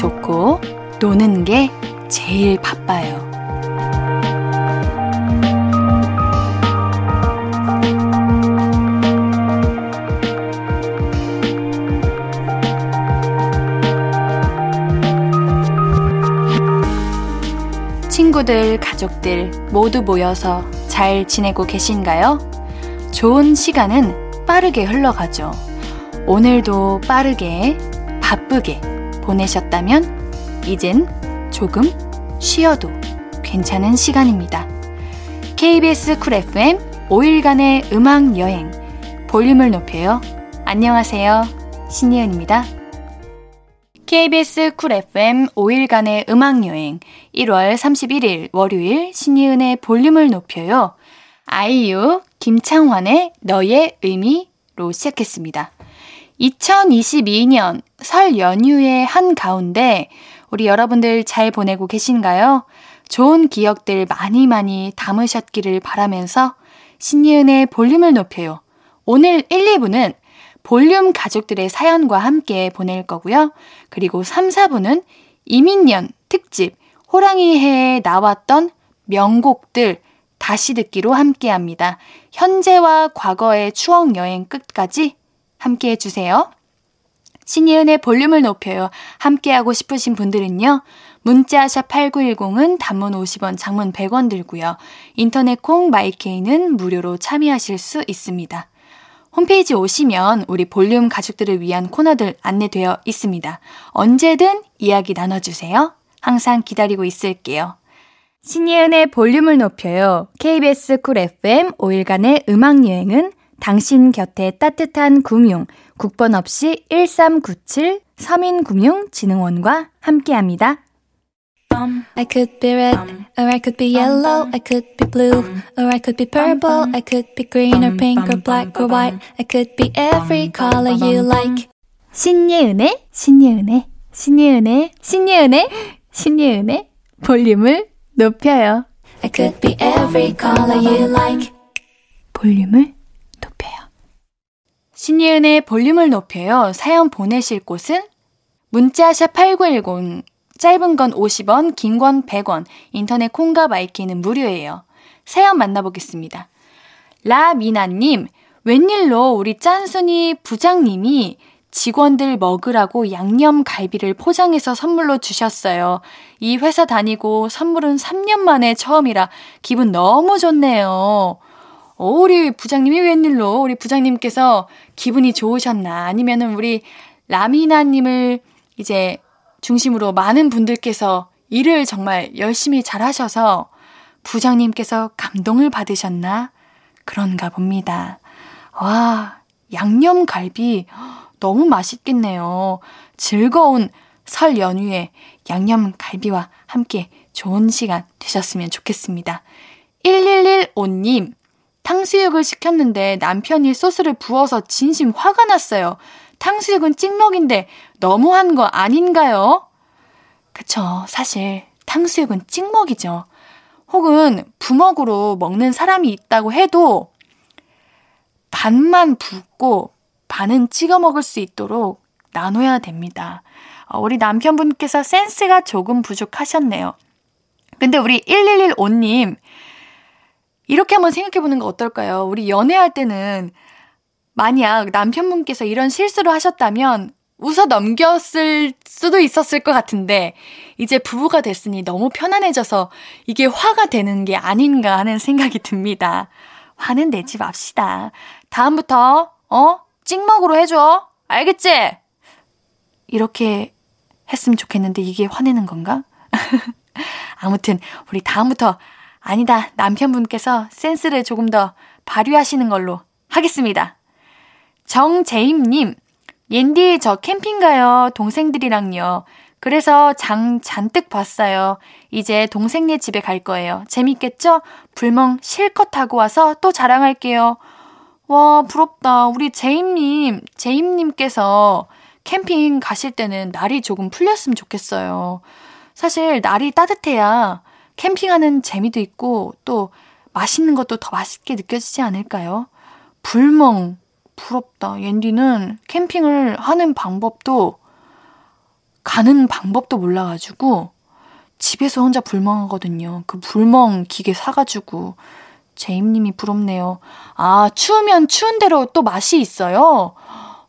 좋고, 노는 게 제일 바빠요. 친구들, 가족들 모두 모여서 잘 지내고 계신가요? 좋은 시간은 빠르게 흘러가죠. 오늘도 빠르게, 바쁘게 보내셨다면 이젠 조금 쉬어도 괜찮은 시간입니다. KBS 쿨 FM 5일간의 음악 여행 볼륨을 높여요. 안녕하세요. 신예은입니다. KBS 쿨 FM 5일간의 음악 여행 1월 31일 월요일 신예은의 볼륨을 높여요. 아이유 김창완의 너의 의미로 시작했습니다. 2022년 설 연휴의 한 가운데 우리 여러분들 잘 보내고 계신가요? 좋은 기억들 많이 많이 담으셨기를 바라면서 신이은의 볼륨을 높여요. 오늘 1, 2부는 볼륨 가족들의 사연과 함께 보낼 거고요. 그리고 3, 4부는 이민년 특집 호랑이 해에 나왔던 명곡들 다시 듣기로 함께 합니다. 현재와 과거의 추억 여행 끝까지 함께 해주세요. 신예은의 볼륨을 높여요. 함께하고 싶으신 분들은요. 문자샵 8910은 단문 50원, 장문 100원 들고요. 인터넷 콩 마이케이는 무료로 참여하실 수 있습니다. 홈페이지 오시면 우리 볼륨 가족들을 위한 코너들 안내되어 있습니다. 언제든 이야기 나눠주세요. 항상 기다리고 있을게요. 신예은의 볼륨을 높여요. KBS 쿨 FM 5일간의 음악여행은 당신 곁에 따뜻한 금융, 국번 없이 1397 서민금융진흥원과 함께합니다. I could be red, or I could be yellow, I could be blue, or I could be purple, I could be green or pink or black or white, I could be every color you like. 신예은의, 신예은의, 신예은의, 신예은의, 신예은의 볼륨을 높여요. I could be every color you like. 볼륨을 높여요. 신예은의 볼륨을 높여요. 사연 보내실 곳은 문자샵 8910 짧은 건 50원, 긴 건 100원, 인터넷 콩과 마이케이는 무료예요. 사연 만나보겠습니다. 라미나님, 웬일로 우리 짠순이 부장님이 직원들 먹으라고 양념 갈비를 포장해서 선물로 주셨어요. 이 회사 다니고 선물은 3년 만에 처음이라 기분 너무 좋네요. 어, 우리 부장님이 웬일로 우리 부장님께서 기분이 좋으셨나 아니면은 우리 라미나님을 이제 중심으로 많은 분들께서 일을 정말 열심히 잘 하셔서 부장님께서 감동을 받으셨나? 그런가 봅니다. 와, 양념갈비 너무 맛있겠네요. 즐거운 설 연휴에 양념갈비와 함께 좋은 시간 되셨으면 좋겠습니다. 1115님, 탕수육을 시켰는데 남편이 소스를 부어서 진심 화가 났어요. 탕수육은 찍먹인데 너무한 거 아닌가요? 그쵸. 사실 탕수육은 찍먹이죠. 혹은 부먹으로 먹는 사람이 있다고 해도 반만 붓고 반은 찍어 먹을 수 있도록 나눠야 됩니다. 어, 우리 남편분께서 센스가 조금 부족하셨네요. 근데 우리 1115님, 이렇게 한번 생각해 보는 거 어떨까요? 우리 연애할 때는 만약 남편분께서 이런 실수를 하셨다면 웃어 넘겼을 수도 있었을 것 같은데, 이제 부부가 됐으니 너무 편안해져서 이게 화가 되는 게 아닌가 하는 생각이 듭니다. 화는 내지 맙시다. 다음부터, 어? 찍먹으로 해줘. 알겠지? 이렇게 했으면 좋겠는데 이게 화내는 건가? 아무튼, 우리 다음부터, 아니다. 남편분께서 센스를 조금 더 발휘하시는 걸로 하겠습니다. 정재임님, 옌디 저 캠핑 가요. 동생들이랑요. 그래서 장 잔뜩 봤어요. 이제 동생네 집에 갈 거예요. 재밌겠죠? 불멍 실컷 하고 와서 또 자랑할게요. 와, 부럽다. 우리 제임님, 제임님께서 캠핑 가실 때는 날이 조금 풀렸으면 좋겠어요. 사실 날이 따뜻해야 캠핑하는 재미도 있고 또 맛있는 것도 더 맛있게 느껴지지 않을까요? 불멍, 부럽다. 옌디는 캠핑을 하는 방법도 가는 방법도 몰라가지고 집에서 혼자 불멍하거든요. 그 불멍 기계 사가지고 제임님이 부럽네요. 아, 추우면 추운 대로 또 맛이 있어요?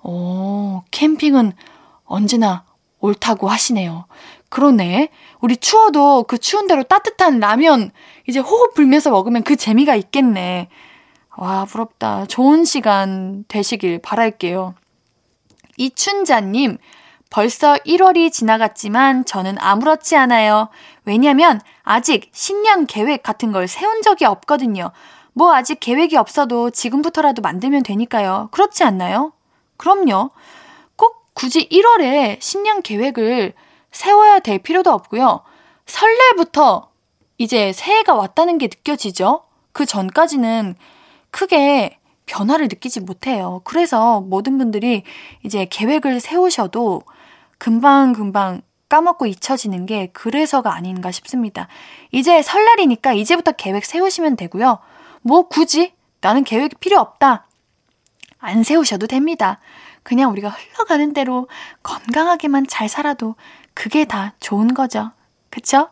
오, 캠핑은 언제나 옳다고 하시네요. 그러네. 우리 추워도 그 추운 대로 따뜻한 라면 이제 호흡 불면서 먹으면 그 재미가 있겠네. 와, 부럽다. 좋은 시간 되시길 바랄게요. 이춘자님, 벌써 1월이 지나갔지만 저는 아무렇지 않아요. 왜냐면 아직 신년 계획 같은 걸 세운 적이 없거든요. 뭐 아직 계획이 없어도 지금부터라도 만들면 되니까요. 그렇지 않나요? 그럼요. 꼭 굳이 1월에 신년 계획을 세워야 될 필요도 없고요. 설날부터 이제 새해가 왔다는 게 느껴지죠? 그 전까지는 크게 변화를 느끼지 못해요. 그래서 모든 분들이 이제 계획을 세우셔도 금방금방 까먹고 잊혀지는 게 그래서가 아닌가 싶습니다. 이제 설날이니까 이제부터 계획 세우시면 되고요. 뭐 굳이 나는 계획이 필요 없다. 안 세우셔도 됩니다. 그냥 우리가 흘러가는 대로 건강하게만 잘 살아도 그게 다 좋은 거죠. 그쵸?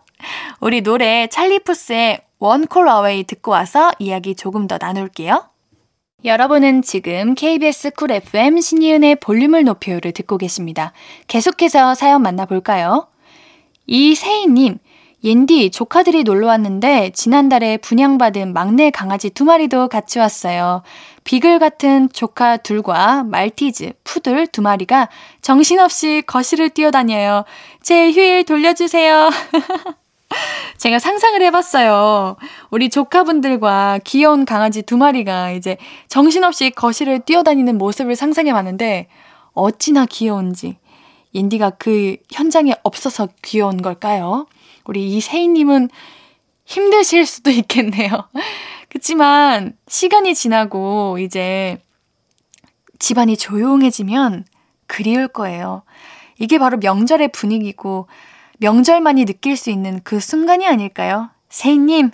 우리 노래 찰리 푸스의 One Call Away 듣고 와서 이야기 조금 더 나눌게요. 여러분은 지금 KBS 쿨 FM 신예은의 볼륨을 높여요를 듣고 계십니다. 계속해서 사연 만나볼까요? 이세희님, 옌디 조카들이 놀러 왔는데 지난달에 분양받은 막내 강아지 두 마리도 같이 왔어요. 비글 같은 조카 둘과 말티즈, 푸들 두 마리가 정신없이 거실을 뛰어다녀요. 제 휴일 돌려주세요. 제가 상상을 해봤어요. 우리 조카분들과 귀여운 강아지 두 마리가 이제 정신없이 거실을 뛰어다니는 모습을 상상해봤는데 어찌나 귀여운지. 인디가 그 현장에 없어서 귀여운 걸까요? 우리 이세희님은 힘드실 수도 있겠네요. 그치만 시간이 지나고 이제 집안이 조용해지면 그리울 거예요. 이게 바로 명절의 분위기고 명절만이 느낄 수 있는 그 순간이 아닐까요? 세희님,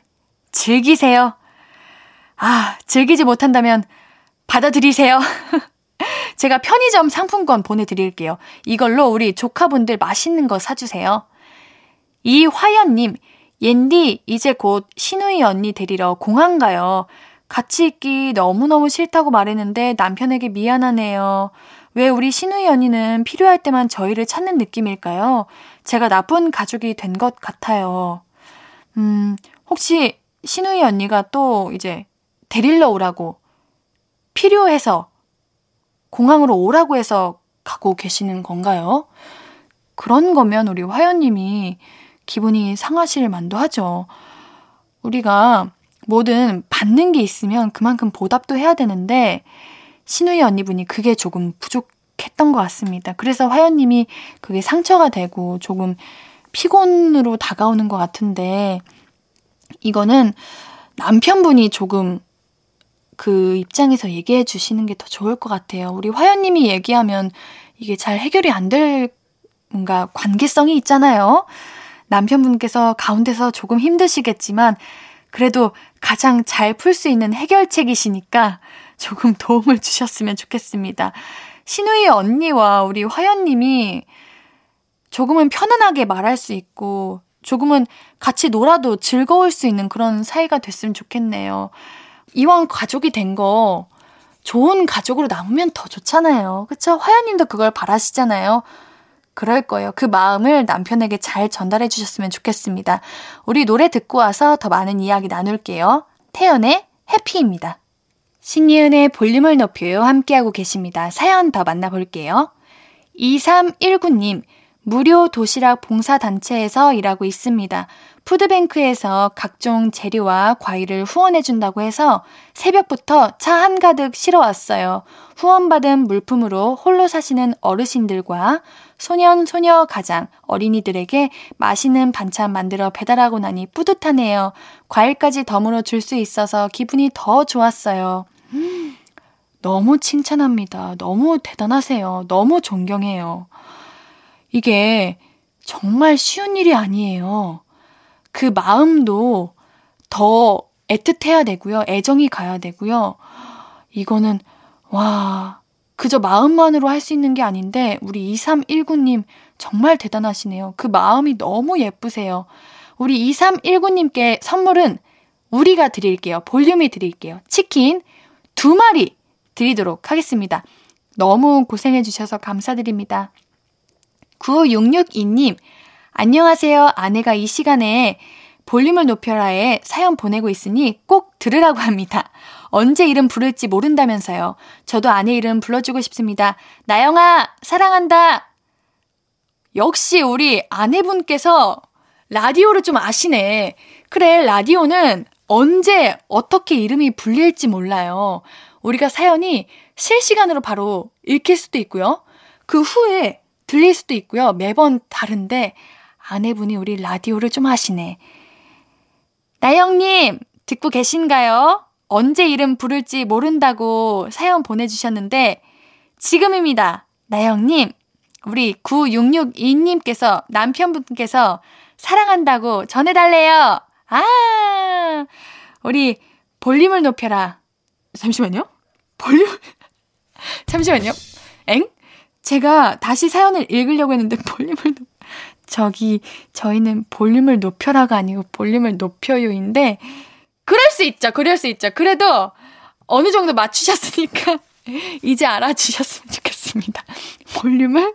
즐기세요. 아, 즐기지 못한다면 받아들이세요. 제가 편의점 상품권 보내드릴게요. 이걸로 우리 조카분들 맛있는 거 사주세요. 이화연님, 옌디, 이제 곧 신우이 언니 데리러 공항 가요. 같이 있기 너무너무 싫다고 말했는데 남편에게 미안하네요. 왜 우리 신우이 언니는 필요할 때만 저희를 찾는 느낌일까요? 제가 나쁜 가족이 된 것 같아요. 음, 혹시 신우이 언니가 또 이제 데리러 오라고 필요해서 공항으로 오라고 해서 가고 계시는 건가요? 그런 거면 우리 화연님이 기분이 상하실 만도 하죠. 우리가 뭐든 받는 게 있으면 그만큼 보답도 해야 되는데 신우이 언니분이 그게 조금 부족했던 것 같습니다. 그래서 화연님이 그게 상처가 되고 조금 피곤으로 다가오는 것 같은데 이거는 남편분이 조금 그 입장에서 얘기해 주시는 게 더 좋을 것 같아요. 우리 화연님이 얘기하면 이게 잘 해결이 안 될 뭔가 관계성이 있잖아요. 남편분께서 가운데서 조금 힘드시겠지만 그래도 가장 잘 풀 수 있는 해결책이시니까 조금 도움을 주셨으면 좋겠습니다. 신우이 언니와 우리 화연님이 조금은 편안하게 말할 수 있고 조금은 같이 놀아도 즐거울 수 있는 그런 사이가 됐으면 좋겠네요. 이왕 가족이 된 거 좋은 가족으로 남으면 더 좋잖아요. 그쵸? 화연님도 그걸 바라시잖아요. 그럴 거예요. 그 마음을 남편에게 잘 전달해 주셨으면 좋겠습니다. 우리 노래 듣고 와서 더 많은 이야기 나눌게요. 태연의 해피입니다. 신예은의 볼륨을 높여요. 함께하고 계십니다. 사연 더 만나볼게요. 2319님, 무료 도시락 봉사단체에서 일하고 있습니다. 푸드뱅크에서 각종 재료와 과일을 후원해준다고 해서 새벽부터 차 한가득 실어 왔어요. 후원받은 물품으로 홀로 사시는 어르신들과 소년, 소녀 가장, 어린이들에게 맛있는 반찬 만들어 배달하고 나니 뿌듯하네요. 과일까지 덤으로 줄 수 있어서 기분이 더 좋았어요. 너무 칭찬합니다. 너무 대단하세요. 너무 존경해요. 이게 정말 쉬운 일이 아니에요. 그 마음도 더 애틋해야 되고요. 애정이 가야 되고요. 이거는, 와, 그저 마음만으로 할 수 있는 게 아닌데 우리 2319님 정말 대단하시네요. 그 마음이 너무 예쁘세요. 우리 2319님께 선물은 우리가 드릴게요. 볼륨이 드릴게요. 치킨 두 마리 드리도록 하겠습니다. 너무 고생해 주셔서 감사드립니다. 9662님, 안녕하세요. 아내가 이 시간에 볼륨을 높여라에 사연 보내고 있으니 꼭 들으라고 합니다. 언제 이름 부를지 모른다면서요. 저도 아내 이름 불러주고 싶습니다. 나영아, 사랑한다! 역시 우리 아내분께서 라디오를 좀 아시네. 그래, 라디오는 언제 어떻게 이름이 불릴지 몰라요. 우리가 사연이 실시간으로 바로 읽힐 수도 있고요. 그 후에 들릴 수도 있고요. 매번 다른데 아내분이 우리 라디오를 좀 하시네. 나영님, 듣고 계신가요? 언제 이름 부를지 모른다고 사연 보내주셨는데, 지금입니다. 나영님, 우리 9662님께서, 남편분께서 사랑한다고 전해달래요. 아, 우리 볼륨을 높여라. 잠시만요. 볼륨, 잠시만요. 엥? 제가 다시 사연을 읽으려고 했는데 볼륨을 높... 저기 저희는 볼륨을 높여라가 아니고 볼륨을 높여요인데 그럴 수 있죠. 그럴 수 있죠. 그래도 어느 정도 맞추셨으니까 이제 알아주셨으면 좋겠습니다. 볼륨을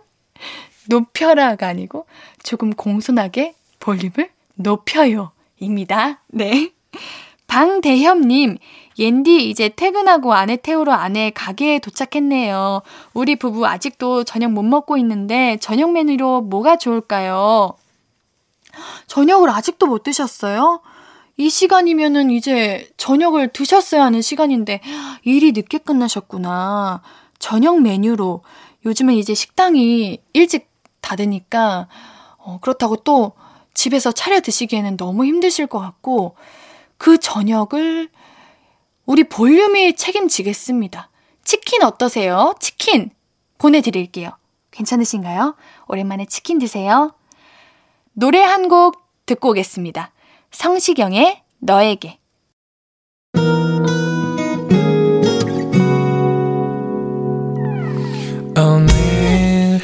높여라가 아니고 조금 공손하게 볼륨을 높여요. 입니다. 네. 방대협님, 옌디 이제 퇴근하고 아내 태우러 아내 가게에 도착했네요. 우리 부부 아직도 저녁 못 먹고 있는데 저녁 메뉴로 뭐가 좋을까요? 저녁을 아직도 못 드셨어요? 이 시간이면은 이제 저녁을 드셨어야 하는 시간인데 일이 늦게 끝나셨구나. 저녁 메뉴로 요즘은 이제 식당이 일찍 닫으니까 어, 그렇다고 또 집에서 차려 드시기에는 너무 힘드실 것 같고 그 저녁을 우리 볼륨이 책임지겠습니다. 치킨 어떠세요? 치킨 보내드릴게요. 괜찮으신가요? 오랜만에 치킨 드세요. 노래 한 곡 듣고 오겠습니다. 성시경의 너에게. 오늘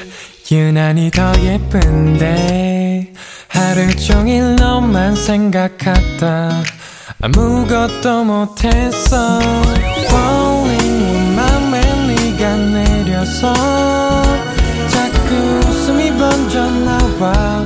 유난히 더 예쁜데 하루 종일 너만 생각하다 아무것도 못했어 Falling 맘에 네가 내려서 자꾸 웃음이 번져 나와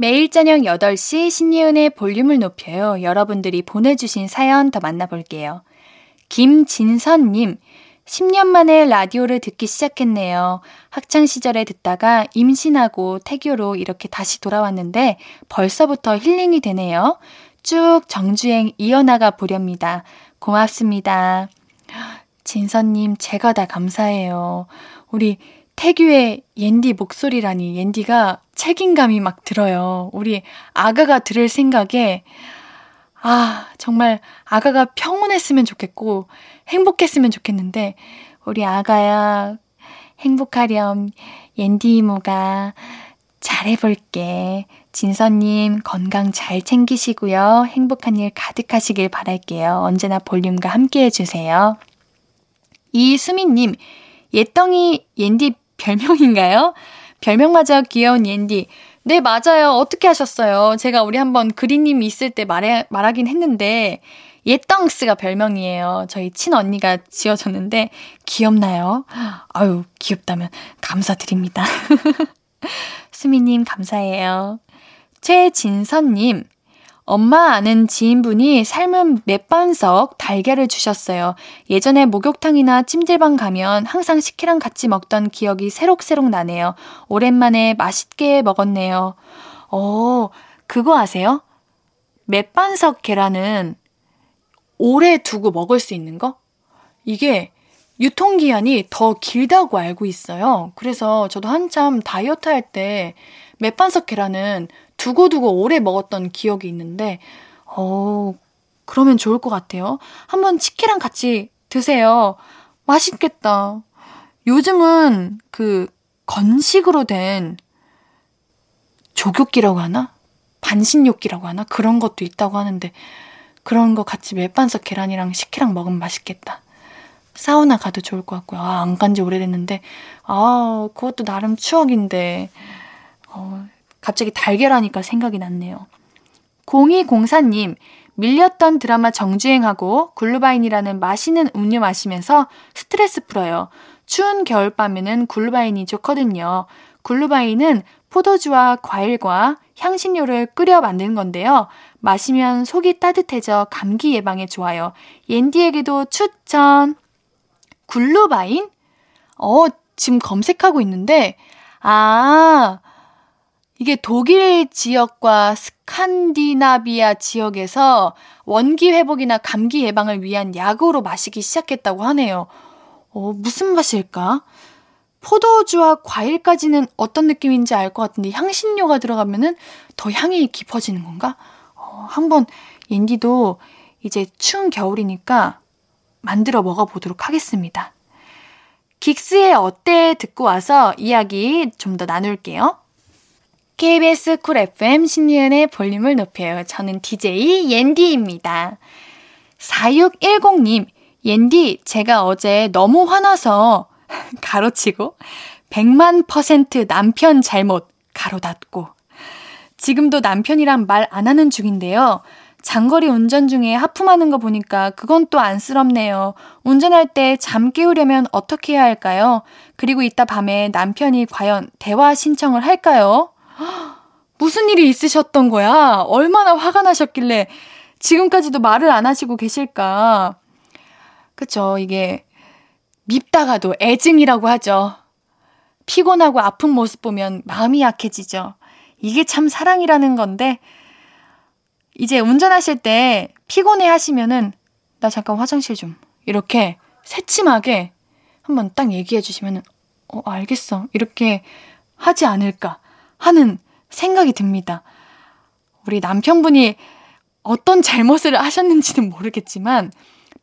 매일 저녁 8시 신예은의 볼륨을 높여요. 여러분들이 보내주신 사연 더 만나볼게요. 김진선님, 10년 만에 라디오를 듣기 시작했네요. 학창시절에 듣다가 임신하고 태교로 이렇게 다시 돌아왔는데 벌써부터 힐링이 되네요. 쭉 정주행 이어나가 보렵니다. 고맙습니다. 진선님, 제가 다 감사해요. 우리 태규의 옌디 목소리라니, 옌디가 책임감이 막 들어요. 우리 아가가 들을 생각에, 아, 정말 아가가 평온했으면 좋겠고, 행복했으면 좋겠는데, 우리 아가야, 행복하렴, 옌디 이모가 잘해볼게. 진선님, 건강 잘 챙기시고요. 행복한 일 가득하시길 바랄게요. 언제나 볼륨과 함께 해주세요. 이수민님, 예덩이 옌디 별명인가요? 별명마저 귀여운 옌디. 네, 맞아요. 어떻게 하셨어요? 제가 우리 한번 그리님 있을 때 말해, 말하긴 했는데, 예덩스가 별명이에요. 저희 친언니가 지어줬는데, 귀엽나요? 아유, 귀엽다면 감사드립니다. 수미님, 감사해요. 최진선님, 엄마 아는 지인분이 삶은 맷반석 달걀을 주셨어요. 예전에 목욕탕이나 찜질방 가면 항상 식혜랑 같이 먹던 기억이 새록새록 나네요. 오랜만에 맛있게 먹었네요. 어, 그거 아세요? 맷반석 계란은 오래 두고 먹을 수 있는 거? 이게 유통기한이 더 길다고 알고 있어요. 그래서 저도 한참 다이어트 할때 맥반석 계란은 두고두고 오래 먹었던 기억이 있는데, 어, 그러면 좋을 것 같아요. 한번 치킨랑 같이 드세요. 맛있겠다. 요즘은 그 건식으로 된 조교기라고 하나? 반신욕기라고 하나? 그런 것도 있다고 하는데, 그런 거 같이 맥반석 계란이랑 식혜랑 먹으면 맛있겠다. 사우나 가도 좋을 것 같고요. 아, 안 간 지 오래됐는데, 아, 그것도 나름 추억인데, 어, 갑자기 달걀하니까 생각이 났네요. 0204님, 밀렸던 드라마 정주행하고 글루바인이라는 맛있는 음료 마시면서 스트레스 풀어요. 추운 겨울밤에는 글루바인이 좋거든요. 글루바인은 포도주와 과일과 향신료를 끓여 만든 건데요. 마시면 속이 따뜻해져 감기 예방에 좋아요. 옌디에게도 추천! 글루바인? 어, 지금 검색하고 있는데, 아, 이게 독일 지역과 스칸디나비아 지역에서 원기 회복이나 감기 예방을 위한 약으로 마시기 시작했다고 하네요. 어, 무슨 맛일까? 포도주와 과일까지는 어떤 느낌인지 알 것 같은데 향신료가 들어가면은 더 향이 깊어지는 건가? 어, 한번 옌디도 이제 추운 겨울이니까 만들어 먹어보도록 하겠습니다. 긱스의 어때 듣고 와서 이야기 좀 더 나눌게요. KBS 쿨 FM 신예은의 볼륨을 높여요. 저는 DJ 옌디입니다. 4610님, 옌디, 제가 어제 너무 화나서 가로치고 100만 퍼센트 남편 잘못 가로 닫고 지금도 남편이랑 말 안 하는 중인데요. 장거리 운전 중에 하품하는 거 보니까 그건 또 안쓰럽네요. 운전할 때 잠 깨우려면 어떻게 해야 할까요? 그리고 이따 밤에 남편이 과연 대화 신청을 할까요? 무슨 일이 있으셨던 거야? 얼마나 화가 나셨길래 지금까지도 말을 안 하시고 계실까? 그쵸. 이게 밉다가도 애증이라고 하죠. 피곤하고 아픈 모습 보면 마음이 약해지죠. 이게 참 사랑이라는 건데, 이제 운전하실 때 피곤해 하시면은, 나 잠깐 화장실 좀. 이렇게 새침하게 한번 딱 얘기해 주시면은, 어, 알겠어. 이렇게 하지 않을까 하는 생각이 듭니다. 우리 남편분이 어떤 잘못을 하셨는지는 모르겠지만,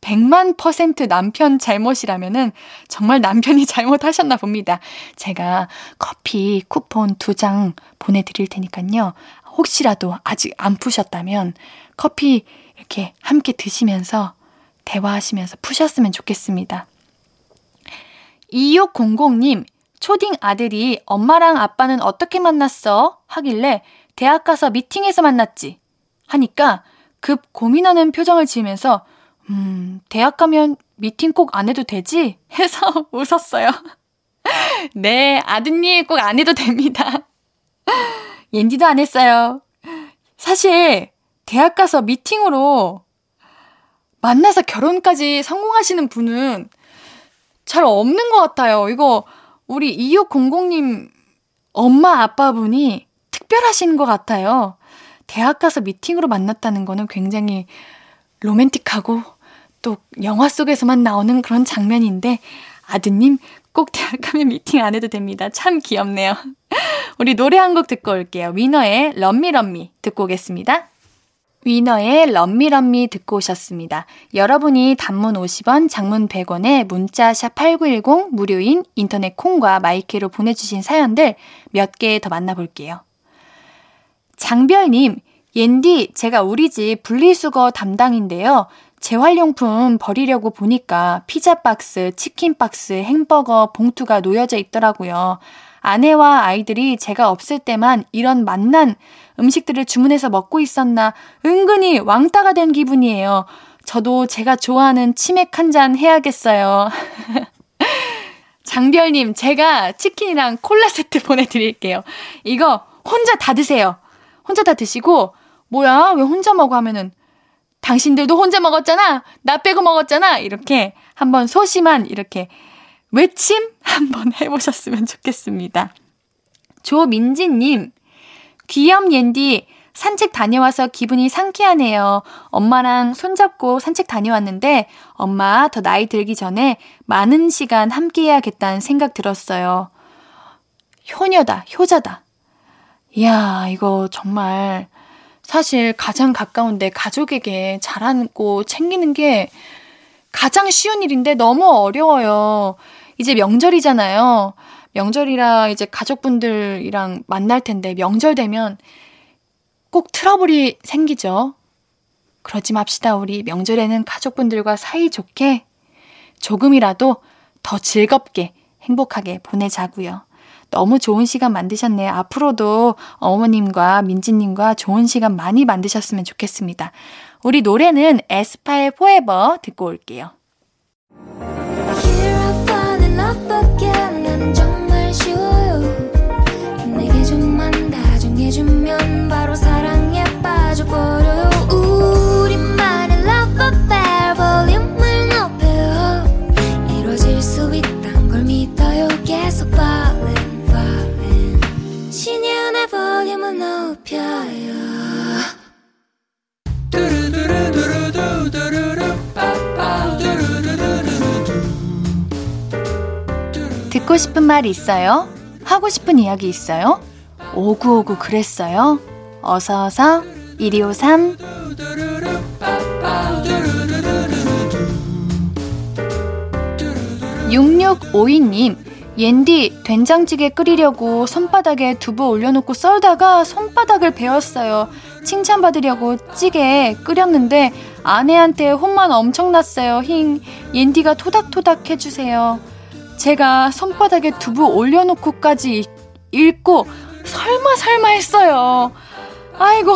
100만 퍼센트 남편 잘못이라면은 정말 남편이 잘못하셨나 봅니다. 제가 커피 쿠폰 두 장 보내드릴 테니까요. 혹시라도 아직 안 푸셨다면 커피 이렇게 함께 드시면서 대화하시면서 푸셨으면 좋겠습니다. 2600님, 초딩 아들이 엄마랑 아빠는 어떻게 만났어? 하길래 대학 가서 미팅에서 만났지. 하니까 급 고민하는 표정을 지으면서 음, 대학 가면 미팅 꼭 안 해도 되지? 해서 웃었어요. 네, 아드님 꼭 안 해도 됩니다. 옌디도 안 했어요. 사실, 대학 가서 미팅으로 만나서 결혼까지 성공하시는 분은 잘 없는 것 같아요. 이거, 우리 2600님 엄마 아빠분이 특별하신 것 같아요. 대학 가서 미팅으로 만났다는 거는 굉장히 로맨틱하고 또 영화 속에서만 나오는 그런 장면인데 아드님 꼭 대학 가면 미팅 안 해도 됩니다. 참 귀엽네요. 우리 노래 한 곡 듣고 올게요. 위너의 럼미럼미 듣고 오겠습니다. 위너의 럼미럼미 듣고 오셨습니다. 여러분이 단문 50원, 장문 100원에 문자 샵 8910 무료인 인터넷 콩과 마이크로 보내주신 사연들 몇 개 더 만나볼게요. 장별님, 옌디, 제가 우리 집 분리수거 담당인데요. 재활용품 버리려고 보니까 피자 박스, 치킨 박스, 햄버거 봉투가 놓여져 있더라고요. 아내와 아이들이 제가 없을 때만 이런 맛난 음식들을 주문해서 먹고 있었나 은근히 왕따가 된 기분이에요. 저도 제가 좋아하는 치맥 한 잔 해야겠어요. 장별님, 제가 치킨이랑 콜라 세트 보내드릴게요. 이거 혼자 다 드세요. 혼자 다 드시고, 뭐야, 왜 혼자 먹어 하면은, 당신들도 혼자 먹었잖아. 나 빼고 먹었잖아. 이렇게 한번 소심한 이렇게 외침 한번 해보셨으면 좋겠습니다. 조민지님, 귀염 옌디, 산책 다녀와서 기분이 상쾌하네요. 엄마랑 손잡고 산책 다녀왔는데 엄마 더 나이 들기 전에 많은 시간 함께 해야겠다는 생각 들었어요. 효녀다, 효자다. 이야, 이거 정말 사실 가장 가까운데 가족에게 잘하고 챙기는 게 가장 쉬운 일인데 너무 어려워요. 이제 명절이잖아요. 명절이라 이제 가족분들이랑 만날 텐데 명절 되면 꼭 트러블이 생기죠. 그러지 맙시다. 우리 명절에는 가족분들과 사이좋게 조금이라도 더 즐겁게 행복하게 보내자고요. 너무 좋은 시간 만드셨네요. 앞으로도 어머님과 민지님과 좋은 시간 많이 만드셨으면 좋겠습니다. 우리 노래는 에스파의 포에버 듣고 올게요. 듣고 싶은 말 있어요? 하고 싶은 이야기 있어요? 오구오구 그랬어요? 어서어서 1253 6652님 옌디 된장찌개 끓이려고 손바닥에 두부 올려놓고 썰다가 손바닥을 베었어요. 칭찬받으려고 찌개 끓였는데 아내한테 혼만 엄청났어요. 힝 옌디가 토닥토닥 해주세요. 제가 손바닥에 두부 올려놓고까지 읽고 설마 설마 했어요. 아이고.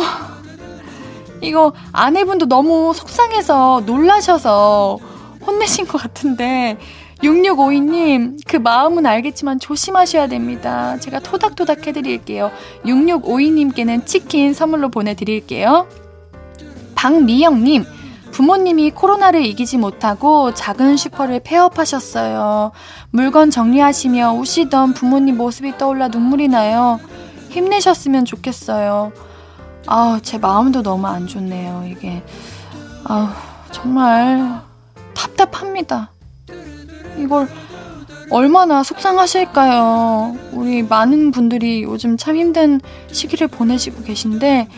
이거 아내분도 너무 속상해서 놀라셔서 혼내신 것 같은데 6652님 그 마음은 알겠지만 조심하셔야 됩니다. 제가 토닥토닥 해드릴게요. 6652님께는 치킨 선물로 보내드릴게요. 박미영님 부모님이 코로나를 이기지 못하고 작은 슈퍼를 폐업하셨어요. 물건 정리하시며 우시던 부모님 모습이 떠올라 눈물이 나요. 힘내셨으면 좋겠어요. 아, 제 마음도 너무 안 좋네요, 이게. 아, 정말 답답합니다. 이걸 얼마나 속상하실까요? 우리 많은 분들이 요즘 참 힘든 시기를 보내시고 계신데,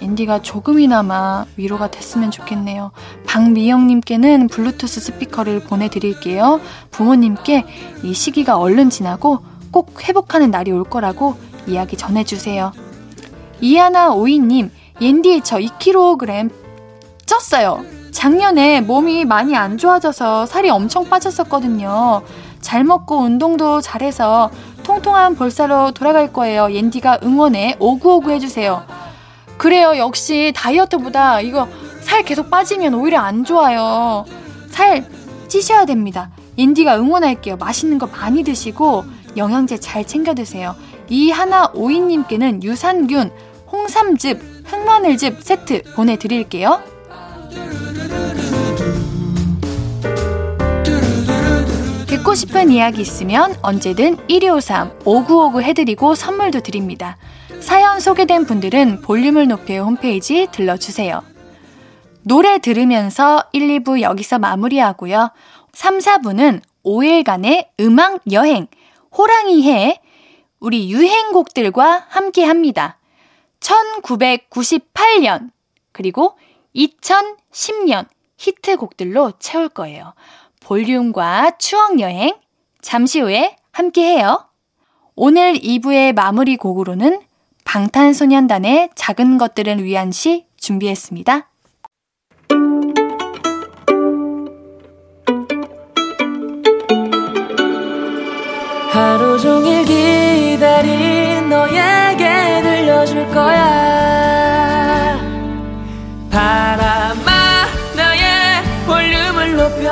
앤디가 조금이나마 위로가 됐으면 좋겠네요. 박미영님께는 블루투스 스피커를 보내드릴게요. 부모님께 이 시기가 얼른 지나고 꼭 회복하는 날이 올 거라고 이야기 전해주세요. 이하나 오이님, 옌디 저 2kg 쪘어요. 작년에 몸이 많이 안 좋아져서 살이 엄청 빠졌었거든요. 잘 먹고 운동도 잘해서 통통한 볼살로 돌아갈 거예요. 옌디가 응원에 오구오구 해주세요. 그래요. 역시 다이어트보다 이거 살 계속 빠지면 오히려 안 좋아요. 살 찌셔야 됩니다. 옌디가 응원할게요. 맛있는 거 많이 드시고 영양제 잘 챙겨 드세요. 이하나 오이님께는 유산균, 홍삼즙, 흑마늘즙 세트 보내드릴게요. 듣고 싶은 이야기 있으면 언제든 1253 5959 해드리고 선물도 드립니다. 사연 소개된 분들은 볼륨을 높여 홈페이지 들러주세요. 노래 들으면서 1, 2부 여기서 마무리하고요. 3, 4부는 5일간의 음악 여행, 호랑이 해, 우리 유행곡들과 함께 합니다. 1998년, 그리고 2010년 히트곡들로 채울 거예요. 볼륨과 추억여행, 잠시 후에 함께 해요. 오늘 2부의 마무리 곡으로는 방탄소년단의 작은 것들을 위한 시 준비했습니다. 하루 종일 기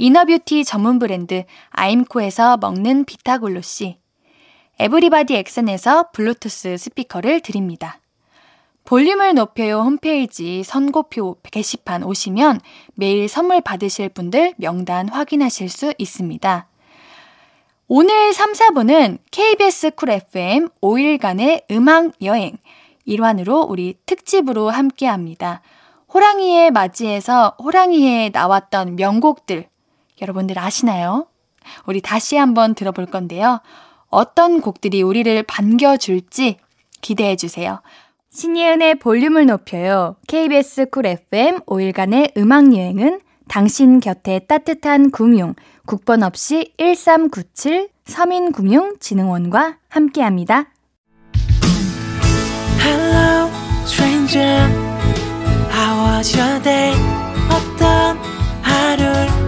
inner beauty 전문 브랜드 아임코에서 먹는 비타글로시, 에브리바디 엑센에서 블루투스 스피커를 드립니다. 볼륨을 높여요 홈페이지 선곡표 게시판 오시면 매일 선물 받으실 분들 명단 확인하실 수 있습니다. 오늘 3, 4부는 KBS 쿨 FM 5일간의 음악 여행, 일환으로 우리 특집으로 함께 합니다. 호랑이의 맞이에서 호랑이에 나왔던 명곡들 여러분들 아시나요? 우리 다시 한번 들어볼 건데요. 어떤 곡들이 우리를 반겨줄지 기대해 주세요. 신예은의 볼륨을 높여요. KBS 쿨 FM 5일간의 음악 여행은 당신 곁에 따뜻한 금융, 국번 없이 1397 서민금융진흥원과 함께합니다. Hello, stranger. How was your day? 어떤 하루를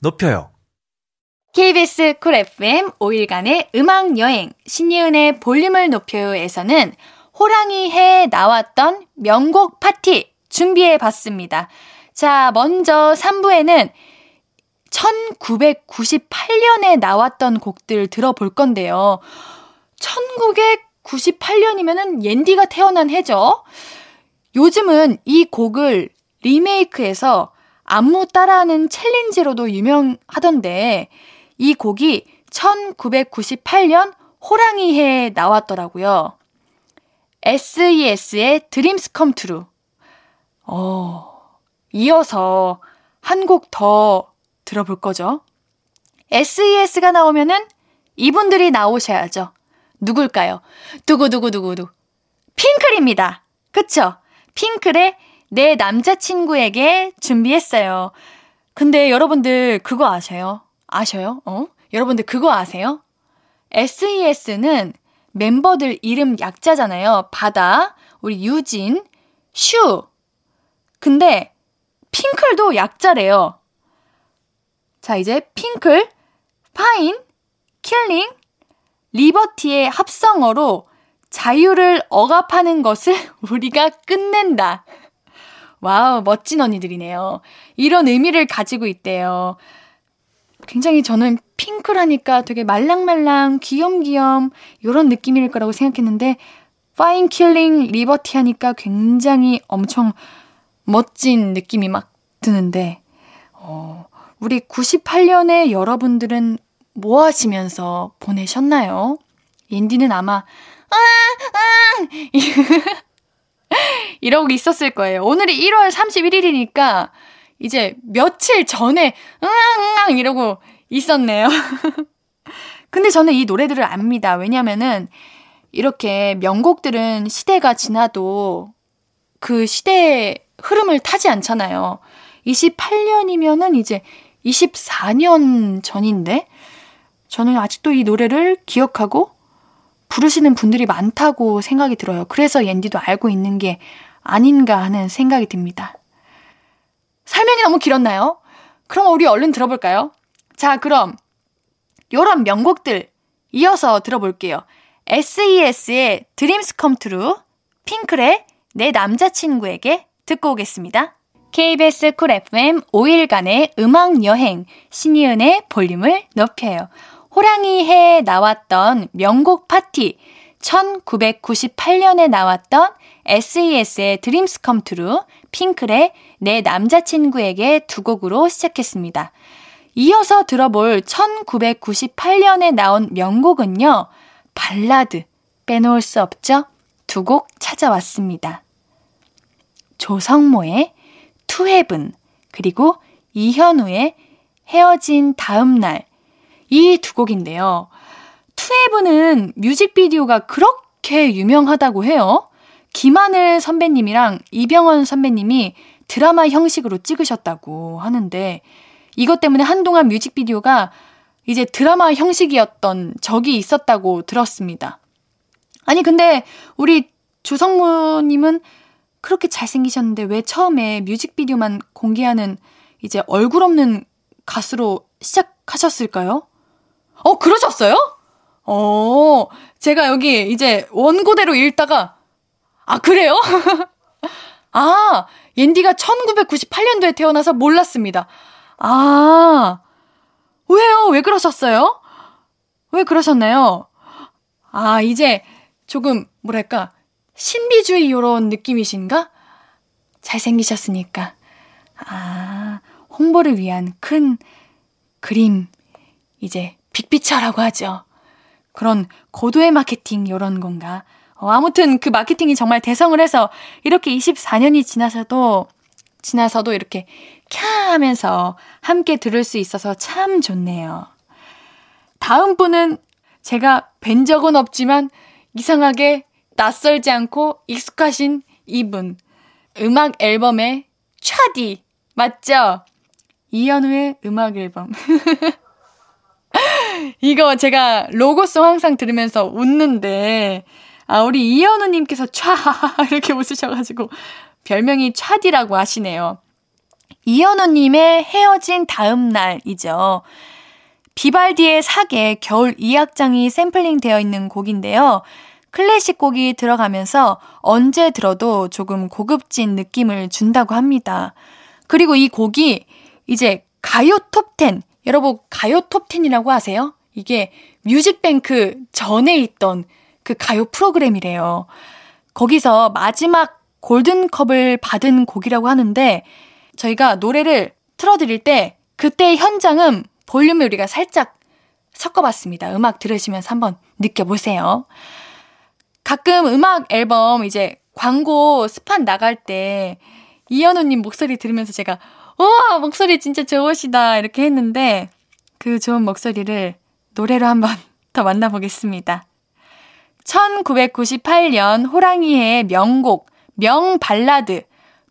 높여요 KBS 쿨 FM 5일간의 음악 여행 신예은의 볼륨을 높여요에서는 호랑이 해에 나왔던 명곡 파티 준비해 봤습니다. 자, 먼저 3부에는 1998년에 나왔던 곡들 들어볼 건데요. 1900 98년이면은 옌디가 태어난 해죠. 요즘은 이 곡을 리메이크해서 안무 따라하는 챌린지로도 유명하던데 이 곡이 1998년 호랑이 해에 나왔더라고요. SES의 Dreams Come True. 어, 이어서 한 곡 더 들어볼 거죠. SES가 나오면은 이분들이 나오셔야죠. 누굴까요? 두구두구두구두. 핑클입니다. 그쵸? 핑클의 내 남자친구에게 준비했어요. 근데 여러분들 그거 아세요? 아셔요? 어? 여러분들 그거 아세요? SES는 멤버들 이름 약자잖아요. 바다, 우리 유진, 슈. 근데 핑클도 약자래요. 자, 이제 핑클, Fine, Killing, Liberty의 합성어로 자유를 억압하는 것을 우리가 끝낸다. wow, 멋진 언니들이네요. 이런 의미를 가지고 있대요. 굉장히 저는 핑클이라니까 되게 말랑말랑, 귀염귀염, 이런 느낌일 거라고 생각했는데, Fine Killing Liberty 하니까 굉장히 엄청 멋진 느낌이 막 드는데, 어, 우리 98년에 여러분들은 뭐 하시면서 보내셨나요? 옌디는 아마, 아, 아! 이러고 있었을 거예요. 오늘이 1월 31일이니까 이제 며칠 전에 응앙응앙 이러고 있었네요. 근데 저는 이 노래들을 압니다. 왜냐면은 이렇게 명곡들은 시대가 지나도 그 시대의 흐름을 타지 않잖아요. 28년이면은 이제 24년 전인데 저는 아직도 이 노래를 기억하고 부르시는 분들이 많다고 생각이 들어요. 그래서 옌디도 알고 있는 게 아닌가 하는 생각이 듭니다. 설명이 너무 길었나요? 그럼 우리 얼른 들어볼까요? 자, 그럼 요런 명곡들 이어서 들어볼게요. SES의 Dreams Come True, 핑클의 내 남자친구에게 듣고 오겠습니다. KBS 쿨 FM 5일간의 음악 여행 신예은의 볼륨을 높여요. 호랑이 해에 나왔던 명곡 파티 1998년에 나왔던 SES의 Dreams Come True, 핑클의 내 남자친구에게 두 곡으로 시작했습니다. 이어서 들어볼 1998년에 나온 명곡은요, 발라드. 빼놓을 수 없죠? 두 곡 찾아왔습니다. 조성모의 To Heaven, 그리고 이현우의 헤어진 다음 날. 이 두 곡인데요. 투헤븐은 뮤직비디오가 그렇게 유명하다고 해요. 김하늘 선배님이랑 이병헌 선배님이 드라마 형식으로 찍으셨다고 하는데, 이것 때문에 한동안 뮤직비디오가 이제 드라마 형식이었던 적이 있었다고 들었습니다. 아니, 근데 우리 조성모님은 그렇게 잘생기셨는데 왜 처음에 뮤직비디오만 공개하는 이제 얼굴 없는 가수로 시작하셨을까요? 어, 그러셨어요? 어, 제가 여기 이제 원고대로 읽다가, 아, 그래요? 아, 옌디가 1998년도에 태어나서 몰랐습니다. 아, 왜요? 왜 그러셨어요? 왜 그러셨나요? 아, 이제 조금, 뭐랄까, 신비주의 요런 느낌이신가? 잘생기셨으니까. 아, 홍보를 위한 큰 그림, 이제 빅피처라고 하죠. 그런 고도의 마케팅 요런 건가? 어, 아무튼 그 마케팅이 정말 대성을 해서 이렇게 24년이 지나서도 지나서도 이렇게 캬 하면서 함께 들을 수 있어서 참 좋네요. 다음 분은 제가 뵌 적은 없지만 이상하게 낯설지 않고 익숙하신 이분. 음악 앨범의 차디. 맞죠? 이현우의 음악 앨범. 이거 제가 로고송 항상 들으면서 웃는데, 아, 우리 이현우님께서 촤! 이렇게 웃으셔가지고, 별명이 차디라고 하시네요. 이현우님의 헤어진 다음 날이죠. 비발디의 사계 겨울 2악장이 샘플링 되어 있는 곡인데요. 클래식 곡이 들어가면서 언제 들어도 조금 고급진 느낌을 준다고 합니다. 그리고 이 곡이 이제 가요 톱10, 여러분 가요 톱10이라고 아세요? 이게 뮤직뱅크 전에 있던 그 가요 프로그램이래요. 거기서 마지막 골든컵을 받은 곡이라고 하는데 저희가 노래를 틀어드릴 때 그때 현장은 볼륨을 우리가 살짝 섞어봤습니다. 음악 들으시면서 한번 느껴보세요. 가끔 음악 앨범 이제 광고 스판 나갈 때 이현우님 목소리 들으면서 제가 우 와 목소리 진짜 좋으시다 이렇게 했는데 그 좋은 목소리를 노래로 한번 더 만나보겠습니다. 1998년 호랑이의 명곡 명발라드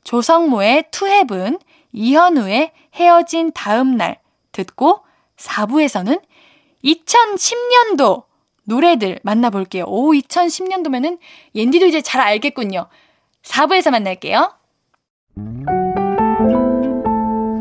조성모의 투헤븐, 이현우의 헤어진 다음 날 듣고 4부에서는 2010년도 노래들 만나볼게요. 오, 2010년도면은 옌디도 이제 잘 알겠군요. 4부에서 만날게요.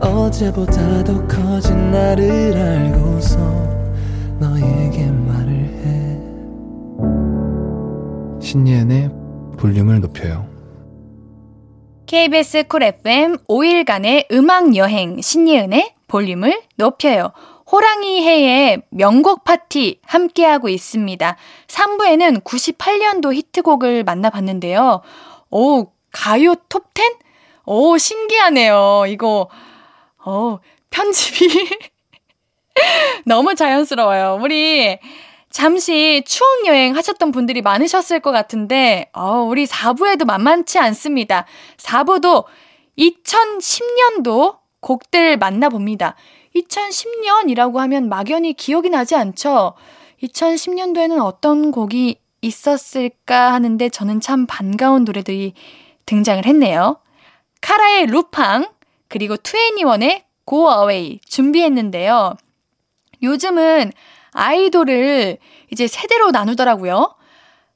어제보다 더 커진 나를 알고서 너에게 말을 해 신예은의 볼륨을 높여요 KBS 쿨 FM 5일간의 음악 여행 신예은의 볼륨을 높여요. 호랑이 해의 명곡 파티 함께하고 있습니다. 3부에는 98년도 히트곡을 만나봤는데요. 오, 가요 톱10? 오, 신기하네요. 이거, 어, 편집이 너무 자연스러워요. 우리 잠시 추억 여행 하셨던 분들이 많으셨을 것 같은데, 어, 우리 4부에도 만만치 않습니다. 4부도 2010년도 곡들 만나봅니다. 2010년이라고 하면 막연히 기억이 나지 않죠? 2010년도에는 어떤 곡이 있었을까 하는데 저는 참 반가운 노래들이 등장을 했네요. 카라의 루팡, 그리고 투애니원의 Go Away 준비했는데요. 요즘은 아이돌을 이제 세대로 나누더라고요.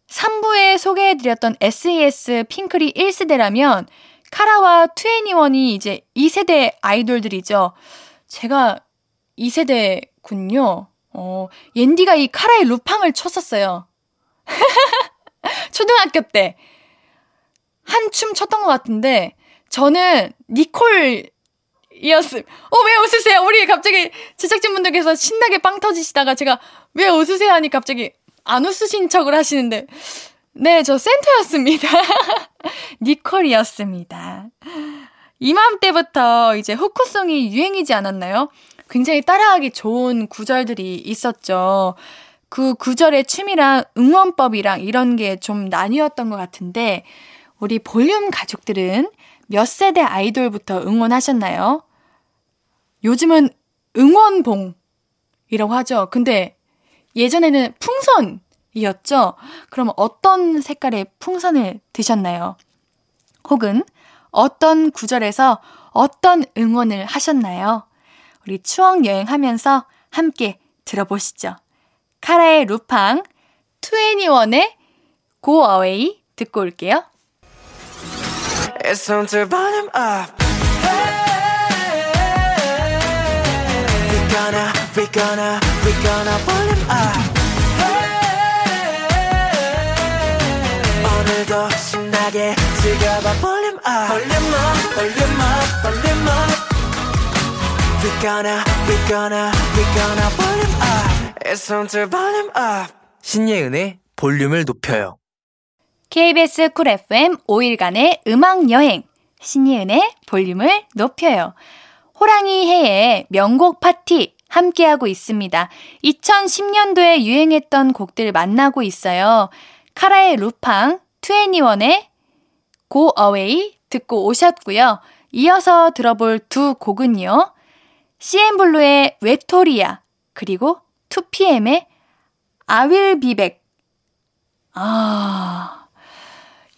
3부에 소개해드렸던 SES 핑클이 1세대라면 카라와 투애니원이 이제 2세대 아이돌들이죠. 제가 2세대군요. 어, 옌디가 이 카라의 루팡을 쳤었어요. 초등학교 때. 한 춤 췄던 것 같은데, 저는 니콜 이었음. 어, 왜 웃으세요? 우리 갑자기 제작진분들께서 신나게 빵 터지시다가 제가 왜 웃으세요? 하니 갑자기 안 웃으신 척을 하시는데. 네, 저 센터였습니다. 니콜이었습니다. 이맘때부터 이제 후크송이 유행이지 않았나요? 굉장히 따라하기 좋은 구절들이 있었죠. 그 구절의 춤이랑 응원법이랑 이런 게 좀 나뉘었던 것 같은데, 우리 볼륨 가족들은 몇 세대 아이돌부터 응원하셨나요? 요즘은 응원봉이라고 하죠. 근데 예전에는 풍선이었죠. 그럼 어떤 색깔의 풍선을 드셨나요? 혹은 어떤 구절에서 어떤 응원을 하셨나요? 우리 추억 여행하면서 함께 들어보시죠. 카라의 루팡, 2NE1의 Go Away 듣고 올게요. It's time to volume up. We gonna, we gonna, we gonna volume up. 오늘도 신나게 즐겨봐 volume up. Volume up, volume up, volume up. We gonna, we gonna, we gonna volume up. It's time to volume up. 신예은의 볼륨을 높여요. KBS 쿨 FM 5일간의 음악 여행. 신예은의 볼륨을 높여요. 호랑이 해의 명곡 파티 함께하고 있습니다. 2010년도에 유행했던 곡들 만나고 있어요. 카라의 루팡, 2NE1의 Go Away 듣고 오셨고요. 이어서 들어볼 두 곡은요. CN블루의 외톨이야, 그리고 2PM의 I will be back. 아,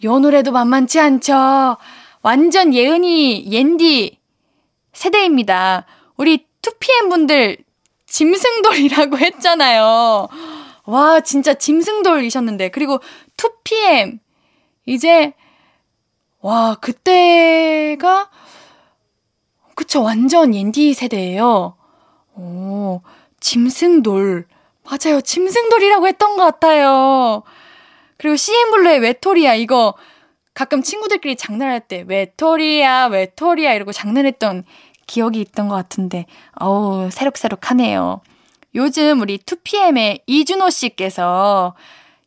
요 노래도 만만치 않죠. 완전 예은이, 옌디 세대입니다. 우리 2PM 분들 짐승돌이라고 했잖아요. 와, 진짜 짐승돌이셨는데. 그리고 2PM. 이제, 와, 그때가 그쵸. 완전 옌디 세대예요. 오, 짐승돌. 맞아요. 짐승돌이라고 했던 것 같아요. 그리고 CN블루의 외톨이야. 이거 가끔 친구들끼리 장난할 때 외톨이야, 외톨이야 이러고 장난했던 기억이 있던 것 같은데, 어우, 새록새록하네요. 요즘 우리 2PM의 이준호 씨께서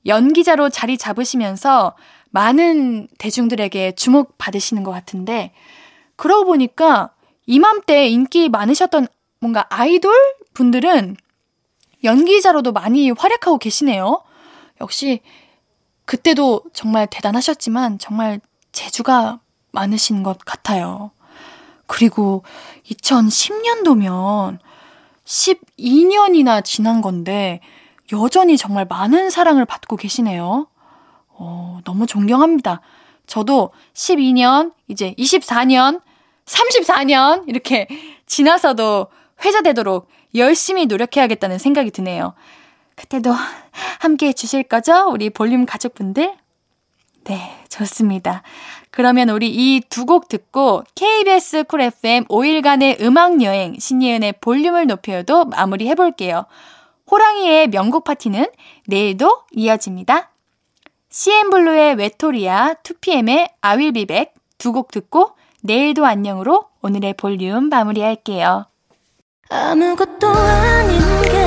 연기자로 자리 잡으시면서 많은 대중들에게 주목받으시는 것 같은데, 그러고 보니까 이맘때 인기 많으셨던 뭔가 아이돌 분들은 연기자로도 많이 활약하고 계시네요. 역시 그때도 정말 대단하셨지만 정말 재주가 많으신 것 같아요. 그리고 2010년도면 12년이나 지난 건데 여전히 정말 많은 사랑을 받고 계시네요. 어, 너무 존경합니다. 저도 12년, 이제 24년 34년 이렇게 지나서도 회자되도록 열심히 노력해야겠다는 생각이 드네요. 그때도 함께 해주실 거죠? 우리 볼륨 가족분들? 네, 좋습니다. 그러면 우리 이 두 곡 듣고 KBS 쿨 FM 5일간의 음악여행 신예은의 볼륨을 높여요 마무리 해볼게요. 호랑이의 명곡 파티는 내일도 이어집니다. CN블루의 외토리아, 2PM의 I will be back 두곡 듣고 내일도 안녕으로 오늘의 볼륨 마무리할게요. 아무것도 아닌 게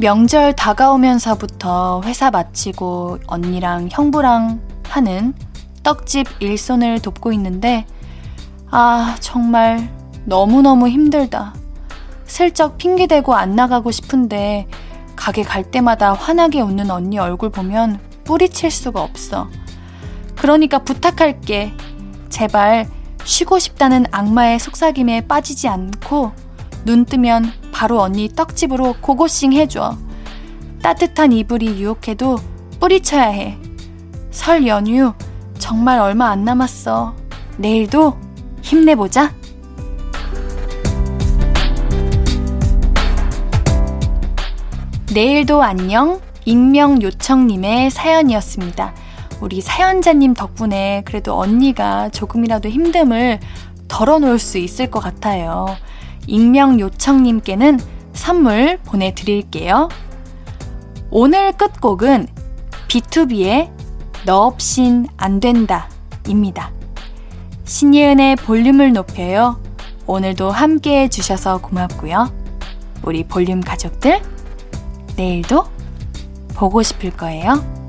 명절 다가오면서부터 회사 마치고 언니랑 형부랑 하는 떡집 일손을 돕고 있는데, 아, 정말 너무너무 힘들다. 슬쩍 핑계대고 안 나가고 싶은데, 가게 갈 때마다 환하게 웃는 언니 얼굴 보면 뿌리칠 수가 없어. 그러니까 부탁할게. 제발 쉬고 싶다는 악마의 속삭임에 빠지지 않고 눈 뜨면 바로 언니 떡집으로 고고싱 해줘. 따뜻한 이불이 유혹해도 뿌리쳐야 해. 설 연휴 정말 얼마 안 남았어. 내일도 힘내보자. 내일도 안녕. 익명 요청님의 사연이었습니다. 우리 사연자님 덕분에 그래도 언니가 조금이라도 힘듦을 덜어놓을 수 있을 것 같아요. 익명 요청님께는 선물 보내드릴게요. 오늘 끝곡은 B2B의 너 없인 안 된다 입니다. 신예은의 볼륨을 높여요. 오늘도 함께 해주셔서 고맙고요. 우리 볼륨 가족들, 내일도 보고 싶을 거예요.